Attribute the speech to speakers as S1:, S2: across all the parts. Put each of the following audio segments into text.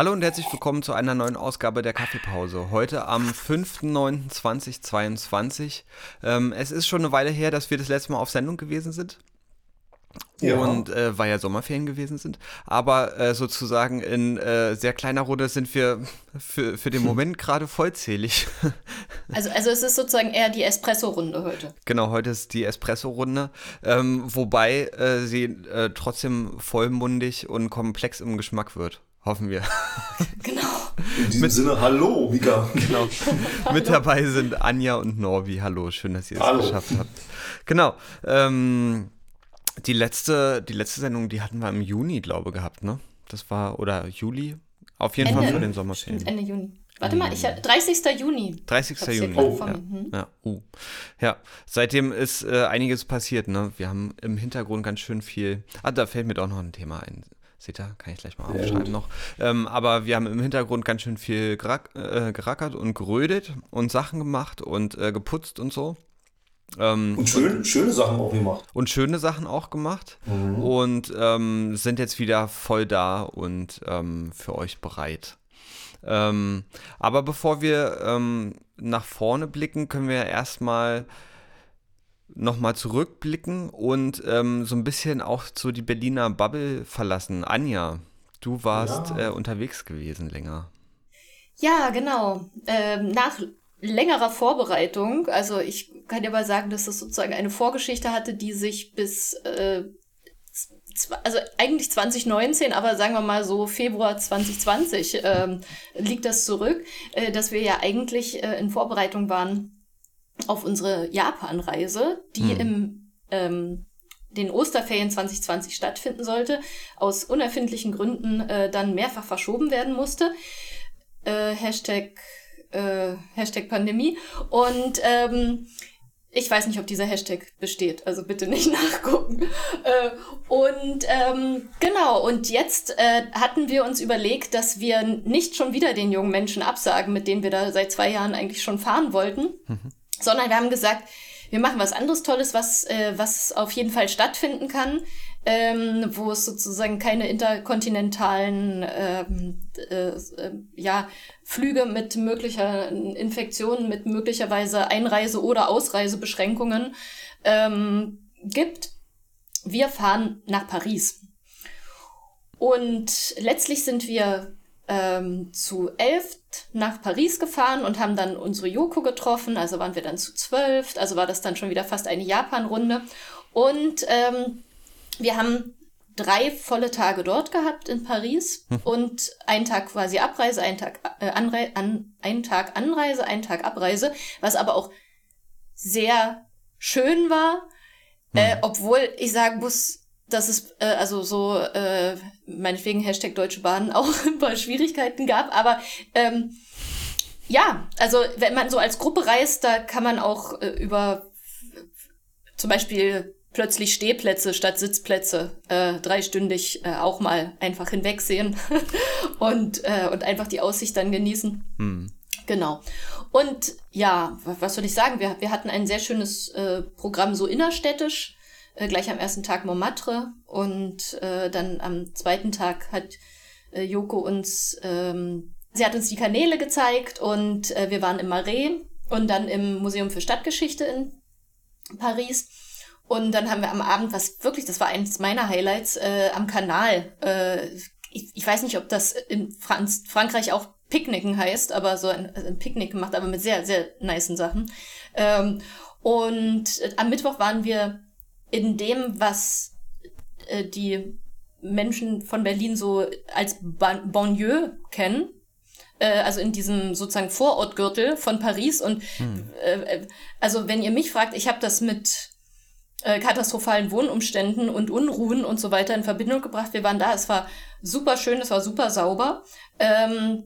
S1: Hallo und herzlich willkommen zu einer neuen Ausgabe der Kaffeepause. Heute am 5.9.2022. Ähm, es ist schon eine Weile her, dass wir das letzte Mal auf Sendung gewesen sind. Ja. Und äh, weil ja Sommerferien gewesen sind. Aber äh, sozusagen in äh, sehr kleiner Runde sind wir für, für den Moment gerade vollzählig.
S2: also, also es ist sozusagen eher die Espresso-Runde heute.
S1: Genau, heute ist die Espresso-Runde. Ähm, wobei äh, sie äh, trotzdem vollmundig und komplex im Geschmack wird. Hoffen wir.
S2: Genau.
S3: In diesem Mit, Sinne, hallo, Mika.
S1: Genau. Mit dabei sind Anja und Norbi. Hallo, schön, dass ihr es geschafft habt. Genau. Ähm, die letzte, die letzte Sendung, die hatten wir im Juni, glaube ich, gehabt, ne? Das war, oder Juli? Auf jeden Ende, Fall vor den Sommerferien.
S2: Ende Juni. Warte mal, ich, 30. Juni.
S1: 30. Juni. Oh. Ja. Mhm. Ja. Uh. ja, seitdem ist äh, einiges passiert. Ne? Wir haben im Hintergrund ganz schön viel. Ah, da fällt mir doch noch ein Thema ein. Seht ihr, kann ich gleich mal aufschreiben noch. Ähm, aber wir haben im Hintergrund ganz schön viel gerack, äh, gerackert und gerödet und Sachen gemacht und äh, geputzt und so.
S3: Ähm, und schön, schöne Sachen auch gemacht.
S1: Und schöne Sachen auch gemacht. Mhm. Und ähm, sind jetzt wieder voll da und ähm, für euch bereit. Ähm, aber bevor wir ähm, nach vorne blicken, können wir erstmal nochmal zurückblicken und ähm, so ein bisschen auch so die Berliner Bubble verlassen. Anja, du warst ja. äh, unterwegs gewesen länger.
S2: Ja, genau. Ähm, nach längerer Vorbereitung, also ich kann dir mal sagen, dass das sozusagen eine Vorgeschichte hatte, die sich bis, äh, also eigentlich 2019, aber sagen wir mal so Februar 2020 ähm, liegt das zurück, äh, dass wir ja eigentlich äh, in Vorbereitung waren auf unsere Japan-Reise, die hm. im ähm, den Osterferien 2020 stattfinden sollte, aus unerfindlichen Gründen äh, dann mehrfach verschoben werden musste. Äh, Hashtag, äh, Hashtag Pandemie. Und ähm, ich weiß nicht, ob dieser Hashtag besteht, also bitte nicht nachgucken. Äh, und ähm, genau, und jetzt äh, hatten wir uns überlegt, dass wir nicht schon wieder den jungen Menschen absagen, mit denen wir da seit zwei Jahren eigentlich schon fahren wollten. Mhm sondern wir haben gesagt, wir machen was anderes Tolles, was, äh, was auf jeden Fall stattfinden kann, ähm, wo es sozusagen keine interkontinentalen ähm, äh, äh, ja, Flüge mit möglicher Infektionen, mit möglicherweise Einreise- oder Ausreisebeschränkungen ähm, gibt. Wir fahren nach Paris. Und letztlich sind wir ähm, zu elf nach Paris gefahren und haben dann unsere Yoko getroffen. Also waren wir dann zu zwölf. Also war das dann schon wieder fast eine Japan-Runde. Und ähm, wir haben drei volle Tage dort gehabt in Paris hm. und einen Tag quasi Abreise, einen Tag, äh, Anrei an, einen Tag Anreise, einen Tag Abreise, was aber auch sehr schön war, hm. äh, obwohl ich sagen muss, dass es äh, also so äh, meinetwegen Hashtag Deutsche Bahn auch ein paar Schwierigkeiten gab, aber ähm, ja, also wenn man so als Gruppe reist, da kann man auch äh, über zum Beispiel plötzlich Stehplätze statt Sitzplätze äh, dreistündig äh, auch mal einfach hinwegsehen und, äh, und einfach die Aussicht dann genießen. Hm. Genau. Und ja, was soll ich sagen? Wir, wir hatten ein sehr schönes äh, Programm so innerstädtisch äh, gleich am ersten Tag Montmartre und äh, dann am zweiten Tag hat äh, Joko uns, ähm, sie hat uns die Kanäle gezeigt und äh, wir waren im Marais und dann im Museum für Stadtgeschichte in Paris. Und dann haben wir am Abend, was wirklich, das war eines meiner Highlights, äh, am Kanal. Äh, ich, ich weiß nicht, ob das in Franz Frankreich auch Picknicken heißt, aber so ein, ein Picknick gemacht, aber mit sehr, sehr niceen Sachen. Ähm, und äh, am Mittwoch waren wir in dem, was äh, die Menschen von Berlin so als Ban Banlieue kennen, äh, also in diesem sozusagen Vorortgürtel von Paris. Und hm. äh, also wenn ihr mich fragt, ich habe das mit äh, katastrophalen Wohnumständen und Unruhen und so weiter in Verbindung gebracht. Wir waren da, es war super schön, es war super sauber, ähm,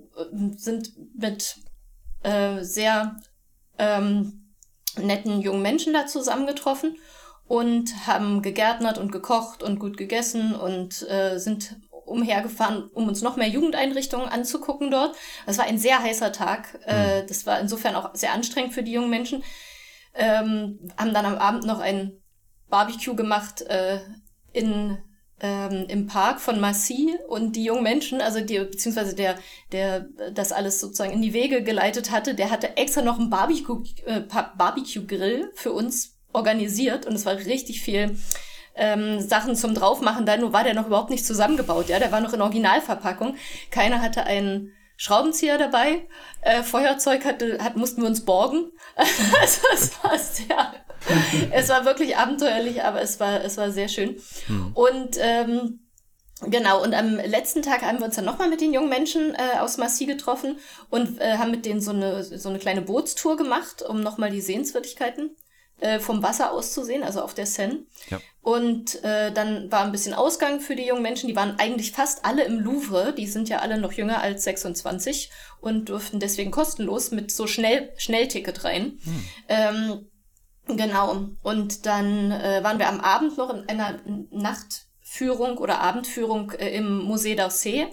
S2: sind mit äh, sehr ähm, netten jungen Menschen da zusammengetroffen und haben gegärtnert und gekocht und gut gegessen und äh, sind umhergefahren, um uns noch mehr Jugendeinrichtungen anzugucken dort. Das war ein sehr heißer Tag. Äh, mhm. das war insofern auch sehr anstrengend für die jungen Menschen. Ähm, haben dann am Abend noch ein Barbecue gemacht äh, in ähm, im Park von Massy und die jungen Menschen, also die, beziehungsweise der, der das alles sozusagen in die Wege geleitet hatte, der hatte extra noch einen Barbecue, äh, Barbecue-Grill für uns organisiert und es war richtig viel ähm, Sachen zum Draufmachen da, nur war der noch überhaupt nicht zusammengebaut, ja, der war noch in Originalverpackung. Keiner hatte einen Schraubenzieher dabei, äh, Feuerzeug hatte, hat, mussten wir uns borgen. also es war sehr, es war wirklich abenteuerlich, aber es war, es war sehr schön. Hm. Und ähm, Genau, und am letzten Tag haben wir uns dann nochmal mit den jungen Menschen äh, aus Massy getroffen und äh, haben mit denen so eine, so eine kleine Bootstour gemacht, um nochmal die Sehenswürdigkeiten äh, vom Wasser aus zu sehen, also auf der Seine. Ja. Und äh, dann war ein bisschen Ausgang für die jungen Menschen. Die waren eigentlich fast alle im Louvre. Die sind ja alle noch jünger als 26 und durften deswegen kostenlos mit so schnell Schnellticket rein. Hm. Ähm, genau. Und dann äh, waren wir am Abend noch in einer Nachtführung oder Abendführung äh, im Musée d'Orsay,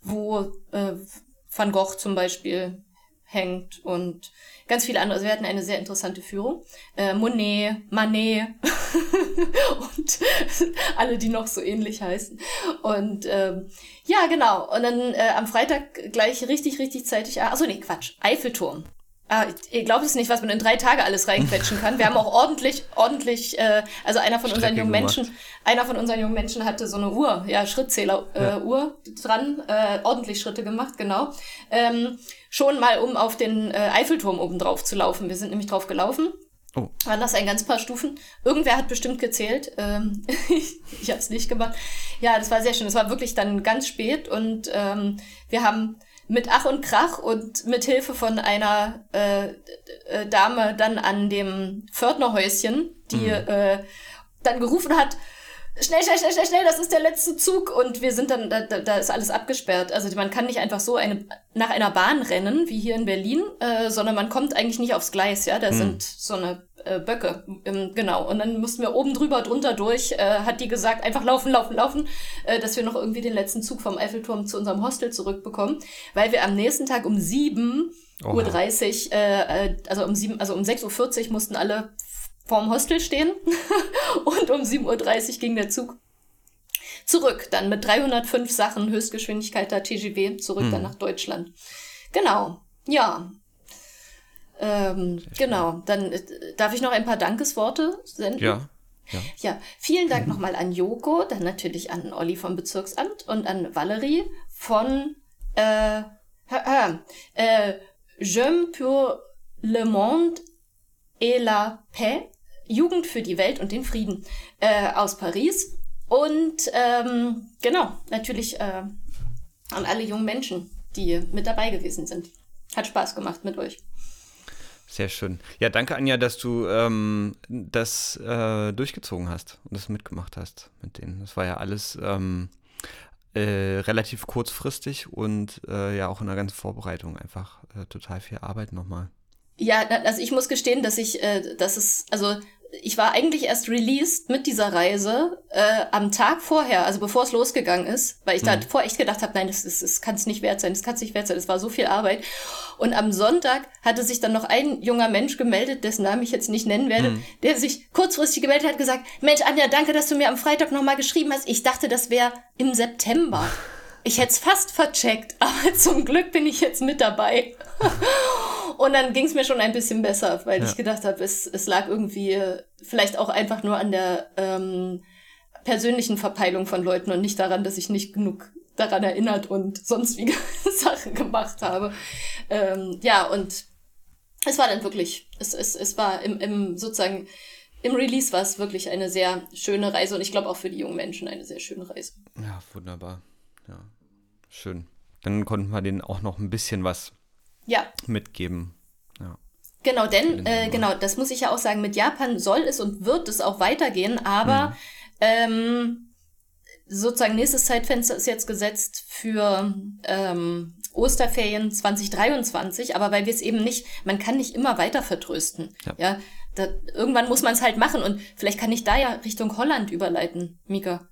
S2: wo äh, Van Gogh zum Beispiel hängt und ganz viele andere. Also wir hatten eine sehr interessante Führung. Äh, Monet, Manet und alle, die noch so ähnlich heißen. Und ähm, ja, genau. Und dann äh, am Freitag gleich richtig, richtig zeitig. Ah, achso, nee, Quatsch. Eiffelturm. Ah, ihr glaubt es nicht, was man in drei Tage alles reinquetschen kann. Wir haben auch ordentlich, ordentlich, äh, also einer von unseren jungen gemacht. Menschen, einer von unseren jungen Menschen hatte so eine Uhr, ja, Schrittzähler-Uhr äh, ja. dran, äh, ordentlich Schritte gemacht, genau. Ähm, schon mal, um auf den äh, Eiffelturm oben drauf zu laufen. Wir sind nämlich drauf gelaufen. Oh. Waren das ein ganz paar Stufen. Irgendwer hat bestimmt gezählt. Ähm, ich habe es nicht gemacht. Ja, das war sehr schön. Es war wirklich dann ganz spät und ähm, wir haben mit Ach und Krach und mit Hilfe von einer äh, äh, Dame dann an dem Pförtnerhäuschen, die mhm. äh, dann gerufen hat, schnell, schnell, schnell, schnell, schnell, das ist der letzte Zug und wir sind dann, da, da ist alles abgesperrt. Also man kann nicht einfach so eine, nach einer Bahn rennen, wie hier in Berlin, äh, sondern man kommt eigentlich nicht aufs Gleis, ja, da hm. sind so eine äh, Böcke, ähm, genau. Und dann mussten wir oben drüber, drunter durch, äh, hat die gesagt, einfach laufen, laufen, laufen, äh, dass wir noch irgendwie den letzten Zug vom Eiffelturm zu unserem Hostel zurückbekommen, weil wir am nächsten Tag um sieben Uhr, 30, äh, äh, also um sieben, also um 6.40 Uhr mussten alle vorm Hostel stehen und um 7.30 Uhr ging der Zug zurück, dann mit 305 Sachen Höchstgeschwindigkeit der TGW zurück hm. dann nach Deutschland. Genau, ja. Ähm, genau, dann äh, darf ich noch ein paar Dankesworte senden?
S1: Ja.
S2: Ja. ja, vielen Dank mhm. nochmal an Joko, dann natürlich an Olli vom Bezirksamt und an Valerie von äh, äh, J'aime pour le monde et la paix Jugend für die Welt und den Frieden äh, aus Paris. Und ähm, genau, natürlich äh, an alle jungen Menschen, die mit dabei gewesen sind. Hat Spaß gemacht mit euch.
S1: Sehr schön. Ja, danke Anja, dass du ähm, das äh, durchgezogen hast und das mitgemacht hast mit denen. Das war ja alles ähm, äh, relativ kurzfristig und äh, ja auch in der ganzen Vorbereitung einfach äh, total viel Arbeit nochmal.
S2: Ja, also ich muss gestehen, dass ich, äh, dass es, also ich war eigentlich erst released mit dieser Reise äh, am Tag vorher, also bevor es losgegangen ist, weil ich mhm. da vor echt gedacht habe, nein, das, das, das kann es nicht wert sein, das kann es nicht wert sein, das war so viel Arbeit. Und am Sonntag hatte sich dann noch ein junger Mensch gemeldet, dessen Namen ich jetzt nicht nennen werde, mhm. der sich kurzfristig gemeldet hat, gesagt, Mensch, Anja, danke, dass du mir am Freitag nochmal geschrieben hast. Ich dachte, das wäre im September. Ich hätte es fast vercheckt, aber zum Glück bin ich jetzt mit dabei. Und dann ging es mir schon ein bisschen besser, weil ja. ich gedacht habe, es, es lag irgendwie vielleicht auch einfach nur an der ähm, persönlichen Verpeilung von Leuten und nicht daran, dass ich nicht genug daran erinnert und sonst wie Sachen gemacht habe. Ähm, ja, und es war dann wirklich, es, es, es war im, im sozusagen im Release war es wirklich eine sehr schöne Reise und ich glaube auch für die jungen Menschen eine sehr schöne Reise.
S1: Ja, wunderbar. Ja, schön. Dann konnten wir denen auch noch ein bisschen was ja. mitgeben. Ja.
S2: Genau, denn, äh, genau, das muss ich ja auch sagen, mit Japan soll es und wird es auch weitergehen, aber mhm. ähm, sozusagen nächstes Zeitfenster ist jetzt gesetzt für ähm, Osterferien 2023, aber weil wir es eben nicht, man kann nicht immer weiter vertrösten. Ja, ja da, irgendwann muss man es halt machen und vielleicht kann ich da ja Richtung Holland überleiten, Mika.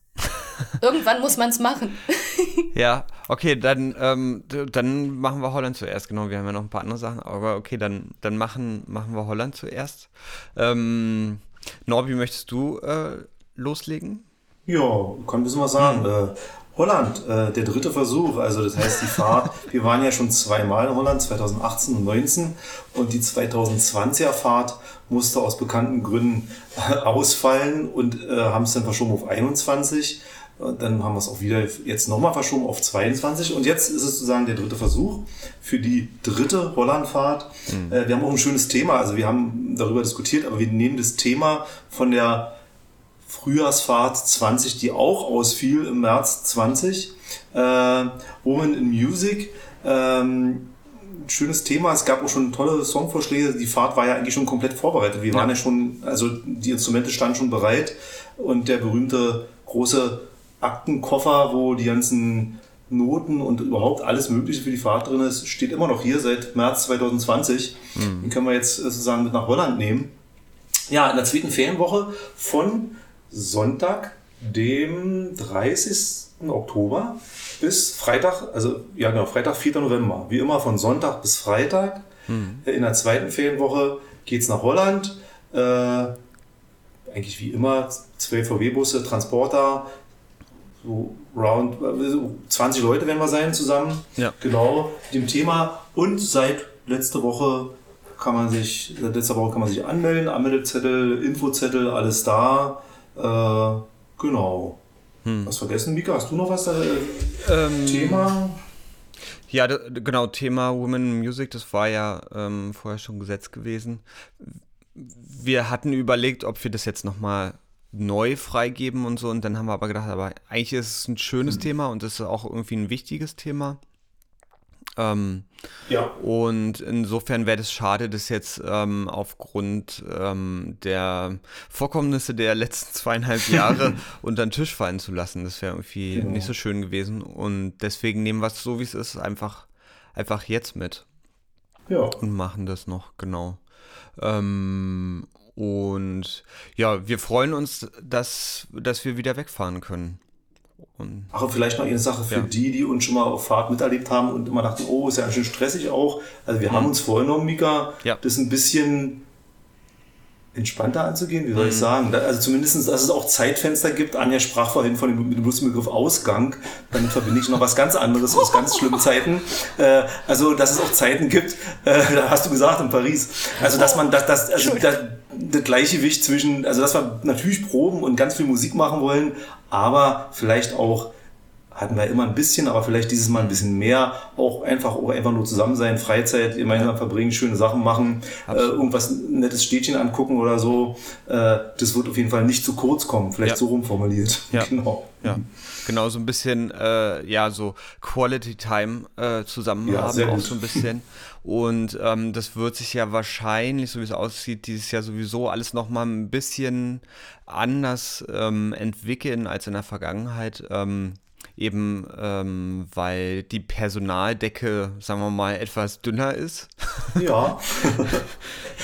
S2: Irgendwann muss man es machen.
S1: ja, okay, dann, ähm, dann machen wir Holland zuerst. Genau, wir haben ja noch ein paar andere Sachen, aber okay, dann, dann machen, machen wir Holland zuerst. Ähm, Norbi, möchtest du äh, loslegen?
S3: Ja, kann ein bisschen was sagen. Äh, Holland, äh, der dritte Versuch, also das heißt die Fahrt, wir waren ja schon zweimal in Holland, 2018 und 2019 und die 2020er Fahrt musste aus bekannten Gründen äh, ausfallen und äh, haben es dann verschoben auf 21. Dann haben wir es auch wieder jetzt nochmal verschoben auf 22 und jetzt ist es sozusagen der dritte Versuch für die dritte Hollandfahrt. Mhm. Äh, wir haben auch ein schönes Thema, also wir haben darüber diskutiert, aber wir nehmen das Thema von der Frühjahrsfahrt 20, die auch ausfiel im März 20. Äh, Woman in Music. Ähm, schönes Thema. Es gab auch schon tolle Songvorschläge. Die Fahrt war ja eigentlich schon komplett vorbereitet. Wir ja. waren ja schon, also die Instrumente standen schon bereit und der berühmte große Aktenkoffer, wo die ganzen Noten und überhaupt alles Mögliche für die Fahrt drin ist, steht immer noch hier seit März 2020. Mhm. Den können wir jetzt sozusagen mit nach Holland nehmen. Ja, in der zweiten Ferienwoche von Sonntag, dem 30. Oktober bis Freitag, also ja genau, Freitag, 4. November. Wie immer von Sonntag bis Freitag. Mhm. In der zweiten Ferienwoche geht es nach Holland. Äh, eigentlich wie immer, 12 VW-Busse, Transporter, so round 20 Leute werden wir sein zusammen. Ja. Genau, dem Thema. Und seit letzter Woche kann man sich, seit letzter Woche kann man sich anmelden, Anmeldezettel, Infozettel, alles da. Äh, genau. Hm. Was vergessen, Mika? Hast du noch was da? Ähm, Thema?
S1: Ja, genau, Thema Women in Music, das war ja ähm, vorher schon gesetzt gewesen. Wir hatten überlegt, ob wir das jetzt nochmal neu freigeben und so, und dann haben wir aber gedacht, aber eigentlich ist es ein schönes hm. Thema und es ist auch irgendwie ein wichtiges Thema. Ähm, ja. Und insofern wäre es schade, das jetzt ähm, aufgrund ähm, der Vorkommnisse der letzten zweieinhalb Jahre unter den Tisch fallen zu lassen. Das wäre irgendwie genau. nicht so schön gewesen. Und deswegen nehmen wir es so, wie es ist, einfach, einfach jetzt mit. Ja. Und machen das noch, genau. Ähm, und ja, wir freuen uns, dass, dass wir wieder wegfahren können.
S3: Und Ach, und vielleicht noch eine Sache für ja. die, die uns schon mal auf Fahrt miterlebt haben und immer dachten, oh, ist ja schön stressig auch. Also wir mhm. haben uns vorgenommen, Mika, ja. das ein bisschen entspannter anzugehen, wie soll ich mhm. sagen? Also zumindest, dass es auch Zeitfenster gibt. Anja sprach vorhin von dem, dem Begriff Ausgang. Damit verbinde ich noch was ganz anderes aus ganz schlimmen Zeiten. Äh, also, dass es auch Zeiten gibt, äh, da hast du gesagt, in Paris. Also, dass man das, das, also, das, das Gleichgewicht zwischen, also, dass wir natürlich proben und ganz viel Musik machen wollen, aber vielleicht auch hatten wir immer ein bisschen, aber vielleicht dieses Mal ein bisschen mehr. Auch einfach, auch einfach nur zusammen sein, Freizeit gemeinsam verbringen, schöne Sachen machen, äh, irgendwas nettes Städtchen angucken oder so. Äh, das wird auf jeden Fall nicht zu kurz kommen. Vielleicht ja. so rumformuliert.
S1: Ja. genau. Ja. Genau, so ein bisschen, äh, ja, so Quality Time äh, zusammen ja, haben, auch so ein bisschen. Und ähm, das wird sich ja wahrscheinlich, so wie es aussieht, dieses Jahr sowieso alles nochmal ein bisschen anders ähm, entwickeln als in der Vergangenheit. Ähm, eben ähm, weil die Personaldecke, sagen wir mal, etwas dünner ist.
S3: Ja.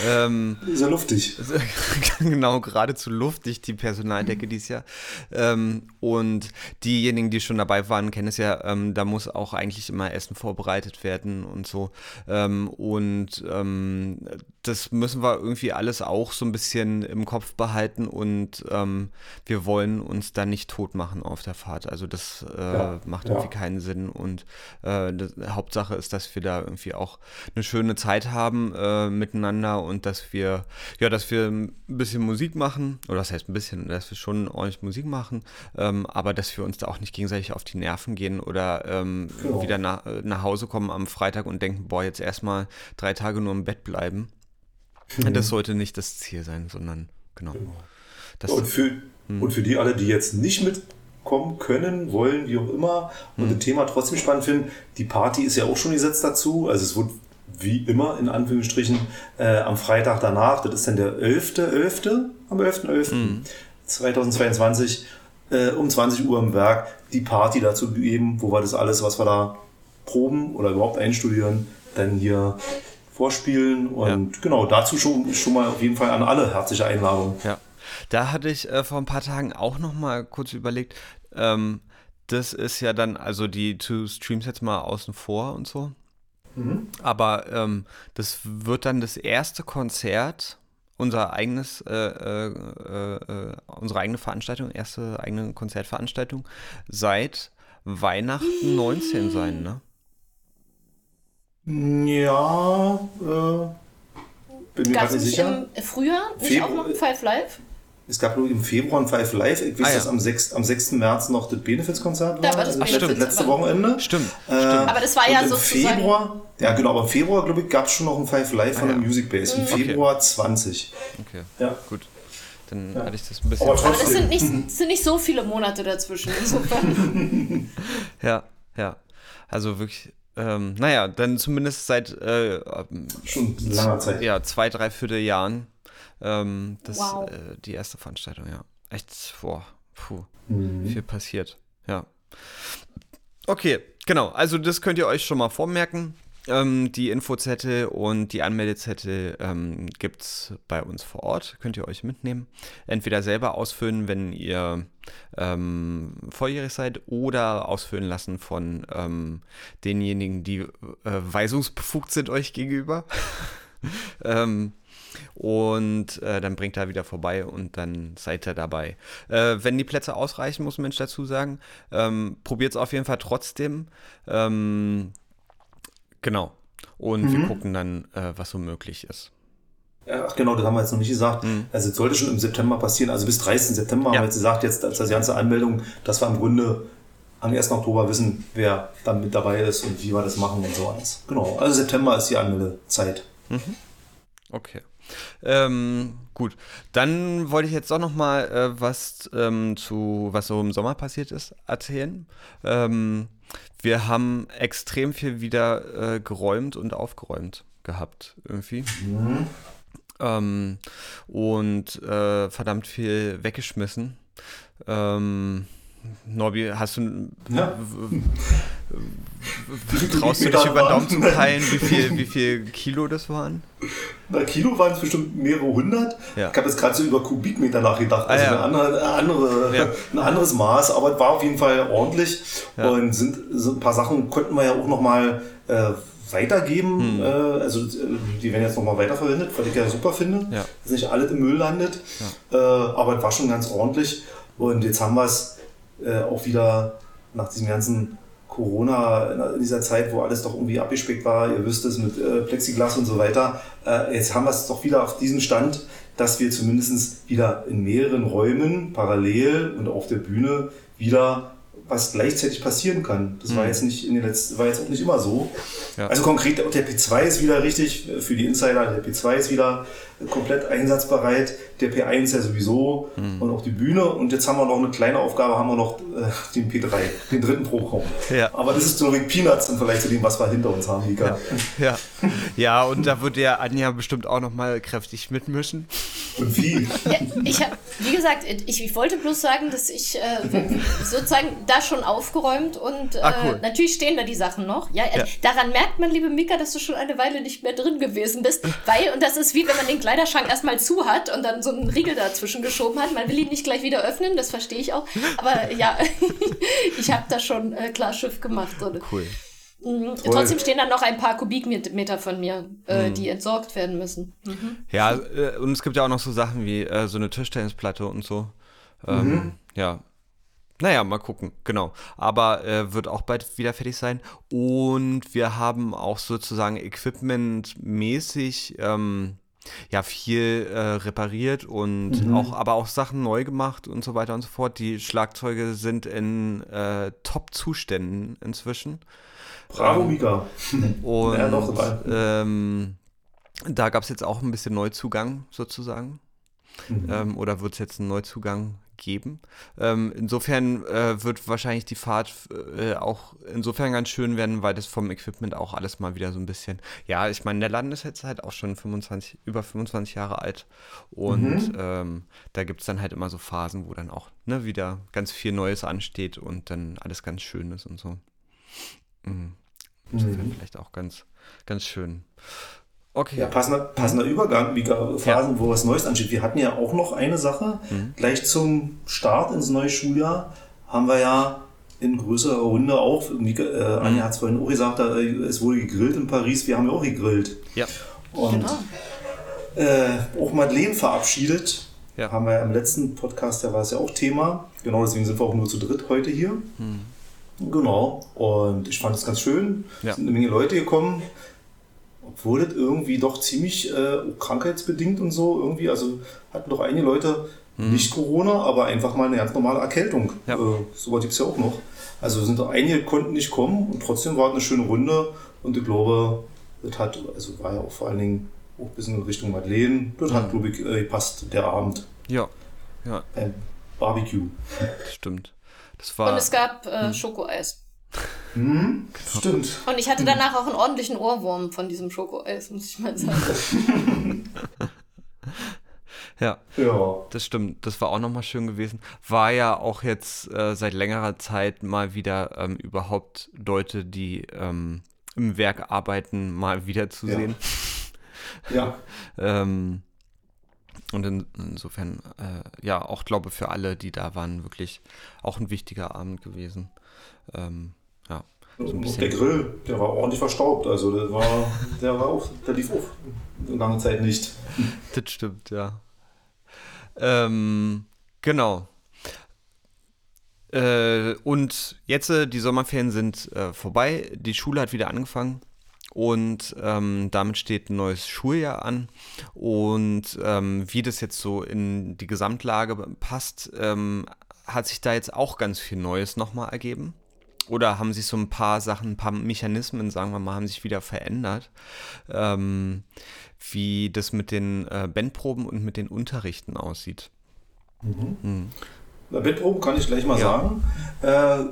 S3: ähm, ist ja luftig.
S1: genau, geradezu luftig, die Personaldecke mhm. dieses Jahr. Ähm, und diejenigen, die schon dabei waren, kennen es ja, ähm, da muss auch eigentlich immer Essen vorbereitet werden und so. Ähm, und ähm, das müssen wir irgendwie alles auch so ein bisschen im Kopf behalten und ähm, wir wollen uns da nicht tot machen auf der Fahrt. Also das äh, ja, macht irgendwie ja. keinen Sinn und äh, das, Hauptsache ist, dass wir da irgendwie auch eine schöne Zeit haben äh, miteinander und dass wir, ja, dass wir ein bisschen Musik machen, oder das heißt ein bisschen, dass wir schon ordentlich Musik machen, ähm, aber dass wir uns da auch nicht gegenseitig auf die Nerven gehen oder ähm, genau. wieder nach, äh, nach Hause kommen am Freitag und denken, boah, jetzt erstmal drei Tage nur im Bett bleiben. Mhm. Das sollte nicht das Ziel sein, sondern genau. genau.
S3: Das, und, für, hm. und für die alle, die jetzt nicht mitkommen können, wollen, wie auch immer, und hm. das Thema trotzdem spannend finden, die Party ist ja auch schon gesetzt dazu. Also es wird wie immer in Anführungsstrichen äh, am Freitag danach, das ist dann der 11.11., 11., am 11.11. .11. Hm. 2022 äh, um 20 Uhr im Werk die Party dazu geben, wo wir das alles, was wir da proben oder überhaupt einstudieren, dann hier vorspielen. Und ja. genau, dazu schon, schon mal auf jeden Fall an alle herzliche Einladung.
S1: Ja. Da hatte ich äh, vor ein paar Tagen auch noch mal kurz überlegt, ähm, das ist ja dann, also die Two Streams jetzt mal außen vor und so. Mhm. Aber ähm, das wird dann das erste Konzert unser eigenes, äh, äh, äh, unsere eigene Veranstaltung, erste eigene Konzertveranstaltung seit Weihnachten 19 sein, ne?
S3: Ja, äh, bin mir
S2: Gab
S3: gerade sicher.
S2: im Frühjahr nicht
S3: Februar-
S2: auch noch ein Five Live?
S3: Es gab nur im Februar ein Five Live. Ich weiß,
S1: Ah, ja.
S3: dass am 6, am 6. März noch das Benefizkonzert war.
S2: Da war das
S3: also
S2: Benefits,
S3: letzte, letzte
S2: aber-
S3: Wochenende.
S1: Stimmt,
S3: Äh,
S2: Aber das war ja
S3: und im
S2: sozusagen-
S3: Februar, ja genau, aber im Februar, glaube ich, gab es schon noch ein Five Live von
S1: Ah,
S3: der
S1: ja.
S3: Music Base. Im
S2: Mhm.
S1: Okay.
S3: Februar 20.
S1: Okay,
S3: Ja.
S1: gut. Dann
S3: Ja.
S1: hatte ich das ein bisschen.
S3: Aber
S2: Aber das sind nicht, das sind nicht so viele Monate dazwischen. Insofern.
S1: Ja, ja. Also wirklich, ähm, naja, dann zumindest seit äh,
S3: Schon langer Zeit.
S1: ja, zwei, drei Vierteljahren ähm, das,
S2: Wow.
S1: äh, die erste Veranstaltung, ja. Echt, boah, puh,
S3: Mhm.
S1: viel passiert, ja. Okay, genau, also das könnt ihr euch schon mal vormerken. Ähm, die Infozettel und die Anmeldezettel ähm, gibt es bei uns vor Ort. Könnt ihr euch mitnehmen. Entweder selber ausfüllen, wenn ihr ähm, volljährig seid, oder ausfüllen lassen von ähm, denjenigen, die äh, weisungsbefugt sind euch gegenüber. ähm, und äh, dann bringt er wieder vorbei und dann seid ihr dabei. Äh, wenn die Plätze ausreichen, muss ein Mensch dazu sagen, ähm, probiert es auf jeden Fall trotzdem. Genau. Und wir gucken dann, äh, was so möglich ist.
S3: Ja, Ach genau, das haben wir jetzt noch nicht gesagt. Also es sollte schon im September passieren. Also bis 30. September
S1: Mhm. Ja.
S3: haben wir jetzt gesagt, jetzt als das ganze Anmeldung, dass wir im Grunde am 1. Oktober wissen, wer dann mit dabei ist und wie wir das machen und so alles. Genau, also September ist die Anmeldezeit.
S1: Okay. Ähm, gut. Dann wollte ich jetzt doch noch mal äh, was ähm, zu, was so im Sommer passiert ist, erzählen. Ähm, wir haben extrem viel wieder äh, geräumt und aufgeräumt gehabt, irgendwie. Ähm, und äh, verdammt viel weggeschmissen. Ähm, Norbi, hast du,
S3: Ja.
S1: traust du dich über den Daumen zu peilen, wie viel, wie viel Kilo das waren?
S3: Na, Kilo waren es bestimmt mehrere hundert.
S1: Ja.
S3: Ich habe jetzt gerade so über Kubikmeter nachgedacht.
S1: Ah,
S3: Also
S1: ja.
S3: eine andere, andere,
S1: Ja.
S3: ein anderes Maß, aber es war auf jeden Fall ordentlich. Und sind, so ein paar Sachen konnten wir ja auch nochmal äh, weitergeben.
S1: Hm.
S3: Äh, also äh, die werden jetzt nochmal weiterverwendet, was ich ja super finde. Dass nicht alles im Müll landet. Äh, aber es war schon ganz ordentlich. Und jetzt haben wir es äh, auch wieder nach diesem ganzen Corona, in dieser Zeit, wo alles doch irgendwie abgespeckt war, ihr wisst es, mit äh, Plexiglas und so weiter, äh, jetzt haben wir es doch wieder auf diesen Stand, dass wir zumindest wieder in mehreren Räumen parallel und auf der Bühne wieder was gleichzeitig passieren kann. Das war jetzt nicht in den letzten, war jetzt auch nicht immer so.
S1: Ja.
S3: Also konkret, der P2 ist wieder richtig äh, für die Insider, der P2 ist wieder komplett einsatzbereit, der P1 ja sowieso und auch die Bühne. Und jetzt haben wir noch eine kleine Aufgabe, haben wir noch äh, den P3, den dritten Programm.
S1: Ja.
S3: Aber das ist so wie Peanuts im Vergleich zu dem, was wir hinter uns haben, Mika.
S1: Ja. ja, und da wird ja Anja bestimmt auch noch mal kräftig mitmischen.
S3: Und wie?
S2: Ja, ich habe, wie gesagt, ich, ich wollte bloß sagen, dass ich äh, sozusagen da schon aufgeräumt und äh,
S1: Ah, cool.
S2: natürlich stehen da die Sachen noch. Ja, äh,
S1: Ja.
S2: daran merkt man, liebe Mika, dass du schon eine Weile nicht mehr drin gewesen bist, weil und das ist wie wenn man den Kleiderschrank erstmal zu hat und dann so einen Riegel dazwischen geschoben hat. Man will ihn nicht gleich wieder öffnen, das verstehe ich auch. Aber ja, ich habe da schon äh, klar Schiff gemacht. Und,
S1: Cool.
S2: Mh, trotzdem stehen da noch ein paar Kubikmeter von mir, äh, die entsorgt werden müssen. Mhm.
S1: Ja, äh, und es gibt ja auch noch so Sachen wie äh, so eine Tischtennisplatte und so. Ähm, Ja. Naja, mal gucken, genau. Aber äh, wird auch bald wieder fertig sein. Und wir haben auch sozusagen equipmentmäßig ähm, ja viel äh, repariert und auch, aber auch Sachen neu gemacht und so weiter und so fort. Die Schlagzeuge sind in äh, Top-Zuständen inzwischen.
S3: Bravo, Mika.
S1: Und
S3: Ja, dabei.
S1: ähm, da gab es jetzt auch ein bisschen Neuzugang sozusagen.
S3: Mhm.
S1: Ähm, oder wird es jetzt einen Neuzugang geben? Ähm, insofern äh, wird wahrscheinlich die Fahrt äh, auch insofern ganz schön werden, weil das vom Equipment auch alles mal wieder so ein bisschen. Ja, ich meine, der Laden ist jetzt halt auch schon 25, über 25 Jahre alt. Und
S3: Mhm.
S1: ähm, da gibt es dann halt immer so Phasen, wo dann auch ne, wieder ganz viel Neues ansteht und dann alles ganz schön ist und so. Mhm. Insofern vielleicht auch ganz, ganz schön. Okay.
S3: Ja, passender, passender Übergang, Mika, Phasen, wo was Neues ansteht. Wir hatten ja auch noch eine Sache.
S1: Mhm.
S3: Gleich zum Start ins neue Schuljahr haben wir ja in größerer Runde auch, Mika, äh,
S1: Mhm.
S3: Anja hat es vorhin auch gesagt, da, äh, es wurde gegrillt in Paris, wir haben ja auch gegrillt.
S1: Ja.
S3: Und
S2: Genau.
S3: äh, auch Madeleine verabschiedet.
S1: Ja.
S3: Haben wir ja im letzten Podcast, da war es ja auch Thema. Genau, deswegen sind wir auch nur zu dritt heute hier.
S1: Hm.
S3: Genau. Und ich fand es ganz schön.
S1: Ja.
S3: Es sind eine Menge Leute gekommen. Obwohl das irgendwie doch ziemlich äh, krankheitsbedingt und so irgendwie, also hatten doch einige Leute nicht Corona, aber einfach mal eine ganz normale Erkältung.
S1: Ja.
S3: Äh, sowas gibt es ja auch noch. Also sind da einige konnten nicht kommen und trotzdem war es eine schöne Runde und ich glaube, das hat, also war ja auch vor allen Dingen auch ein bisschen in Richtung Madeleine, das hat, glaube ich, äh, gepasst, der Abend
S1: Ja, ja,
S3: beim Barbecue.
S1: stimmt. Das war.
S2: Und es gab äh, Schokoeis.
S3: Hm, stimmt.
S2: Und ich hatte danach auch einen ordentlichen Ohrwurm von diesem Schokoeis, muss ich mal sagen.
S1: ja,
S3: Ja.
S1: das stimmt. Das war auch nochmal schön gewesen. War ja auch jetzt äh, seit längerer Zeit mal wieder ähm, überhaupt Leute, die ähm, im Werk arbeiten, mal wieder zu
S3: Ja.
S1: sehen.
S3: Ja.
S1: Ähm, und in, insofern, äh, ja, auch glaube für alle, die da waren, wirklich auch ein wichtiger Abend gewesen. Ähm, ja, so ein bisschen.
S3: der Grill, der war ordentlich verstaubt. Also der war, der war auch, der lief auch lange Zeit nicht.
S1: Das stimmt, ja. Ähm, genau. Äh, und jetzt, äh, die Sommerferien sind äh, vorbei, die Schule hat wieder angefangen und ähm, damit steht ein neues Schuljahr an. Und ähm, wie das jetzt so in die Gesamtlage passt, ähm, hat sich da jetzt auch ganz viel Neues nochmal ergeben. Oder haben sich so ein paar Sachen, ein paar Mechanismen, sagen wir mal, haben sich wieder verändert. Ähm, wie das mit den äh, Bandproben und mit den Unterrichten aussieht.
S3: Na, Bettproben kann ich gleich mal
S1: Ja.
S3: sagen. Äh,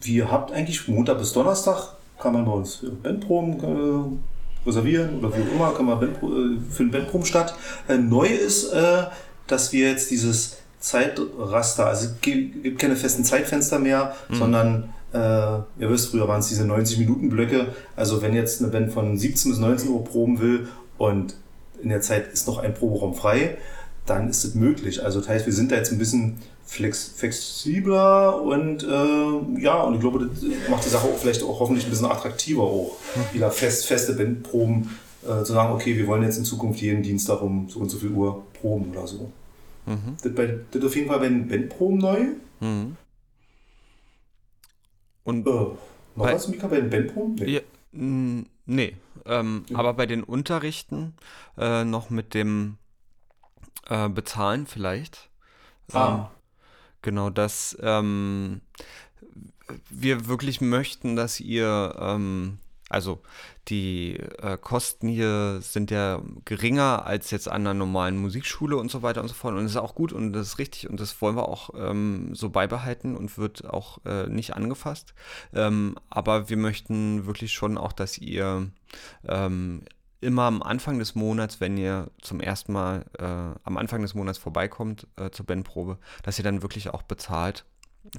S3: wir habt eigentlich Montag bis Donnerstag, kann man bei uns für Bandproben äh, reservieren oder wie auch immer, kann man Bandpro äh, für den Bandproben statt. Äh, neu ist, äh, dass wir jetzt dieses Zeitraster, also es gibt keine festen Zeitfenster mehr, sondern äh, ihr wisst, früher waren es diese 90-Minuten-Blöcke. Also wenn jetzt eine Band von 17 bis 19 Uhr proben will und in der Zeit ist noch ein Proberaum frei, dann ist es möglich. Also das heißt, wir sind da jetzt ein bisschen flex flexibler und äh, ja, und ich glaube, das macht die Sache auch vielleicht auch hoffentlich ein bisschen attraktiver auch. Wieder fest, feste Bandproben äh, zu sagen, okay, wir wollen jetzt in Zukunft jeden Dienstag um so und so viel Uhr proben oder so. Das, bei, das auf jeden Fall bei den Bandproben neu.
S1: Mhm. Und
S3: Äh, noch
S1: Bei-
S3: was, Mika, bei den Bandproben? Nee.
S1: ja, nee, ähm,
S3: Ja.
S1: aber bei den Unterrichten äh, noch mit dem äh, Bezahlen vielleicht. Ähm,
S3: Ah.
S1: Genau, dass ähm, wir wirklich möchten, dass ihr, ähm, also die äh, Kosten hier sind ja geringer als jetzt an einer normalen Musikschule und so weiter und so fort. Und das ist auch gut und das ist richtig und das wollen wir auch ähm, so beibehalten und wird auch äh, nicht angefasst. Ähm, aber wir möchten wirklich schon auch, dass ihr ähm, immer am Anfang des Monats, wenn ihr zum ersten Mal äh, am Anfang des Monats vorbeikommt äh, zur Bandprobe, dass ihr dann wirklich auch bezahlt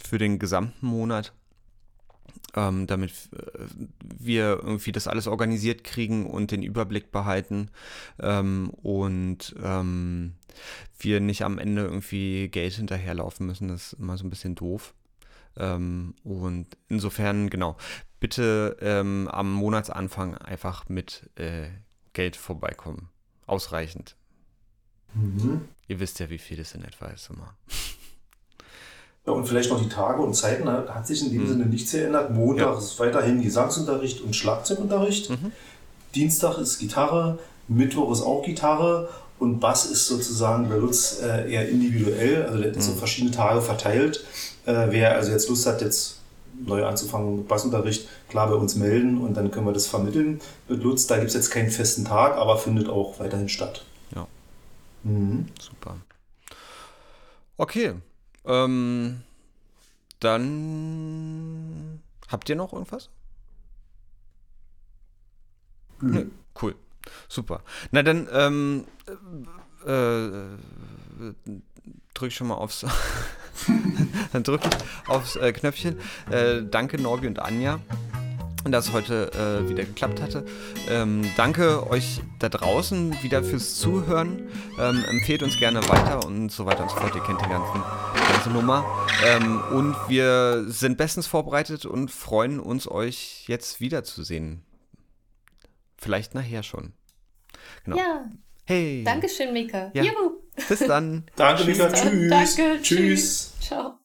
S1: für den gesamten Monat, ähm, damit äh, wir irgendwie das alles organisiert kriegen und den Überblick behalten ähm, und ähm, wir nicht am Ende irgendwie Geld hinterherlaufen müssen. Das ist immer so ein bisschen doof. Ähm, und insofern, genau, bitte ähm, am Monatsanfang einfach mit äh, Geld vorbeikommen. Ausreichend.
S3: Mhm.
S1: Ihr wisst ja, wie viel das in etwa ist immer.
S3: Ja, und vielleicht noch die Tage und Zeiten, da hat sich in dem
S1: Mhm.
S3: Sinne nichts geändert. Montag
S1: Ja.
S3: ist weiterhin Gesangsunterricht und Schlagzeugunterricht.
S1: Mhm.
S3: Dienstag ist Gitarre, Mittwoch ist auch Gitarre und Bass ist sozusagen bei Lutz äh, eher individuell, also der hat
S1: Mhm.
S3: so verschiedene Tage verteilt. Äh, wer also jetzt Lust hat, jetzt neu anzufangen mit Bassunterricht, klar bei uns melden und dann können wir das vermitteln mit Lutz. Da gibt es jetzt keinen festen Tag, aber findet auch weiterhin statt.
S1: Ja.
S3: Mhm.
S1: Super. Okay. Ähm, dann habt ihr noch irgendwas? Nee, cool. Super. Na dann ähm, äh, äh, drück ich schon mal aufs dann drück ich aufs äh, Knöpfchen. Äh, danke Norbi und Anja, dass es heute äh, wieder geklappt hatte. Ähm, danke euch da draußen wieder fürs Zuhören. Ähm, empfehlt uns gerne weiter und so weiter und so fort. Ihr kennt die ganzen, ganze Nummer. Ähm, und wir sind bestens vorbereitet und freuen uns, euch jetzt wiederzusehen. Vielleicht nachher schon. Genau.
S2: Ja,
S1: Hey.
S2: Dankeschön, Mika.
S1: Ja.
S2: Juhu.
S1: Bis dann.
S3: Danke, Mika. Tschüss.
S2: Danke.
S3: Tschüss.
S2: Ciao.